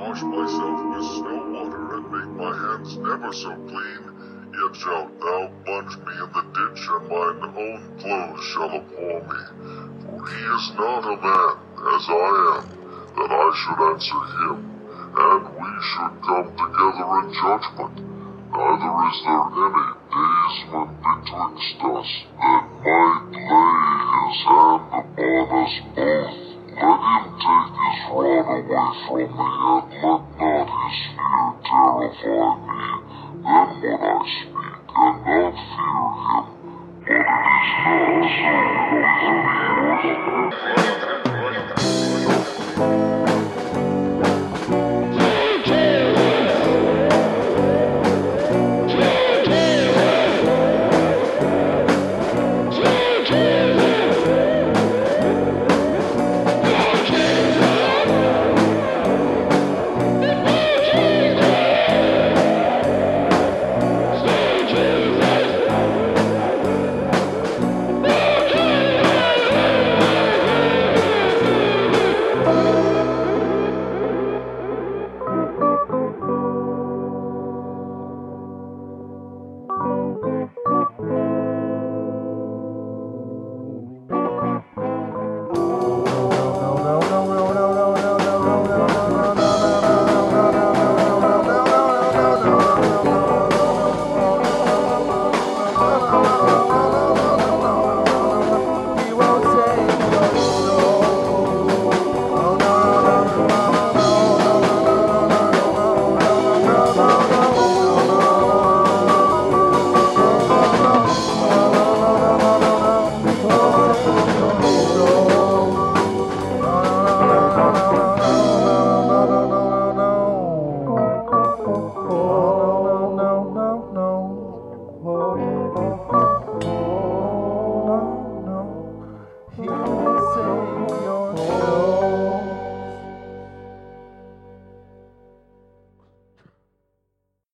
wash myself with snow water and make my hands never so clean, yet shalt thou plunge me in the ditch, and mine own clothes shall abhor me. For he is not a man, as I am, that I should answer him, and we should come together in judgment. Neither is there any daysman betwixt us, that my lay is hand upon us both away from me, and let not his fear terrify me. Then I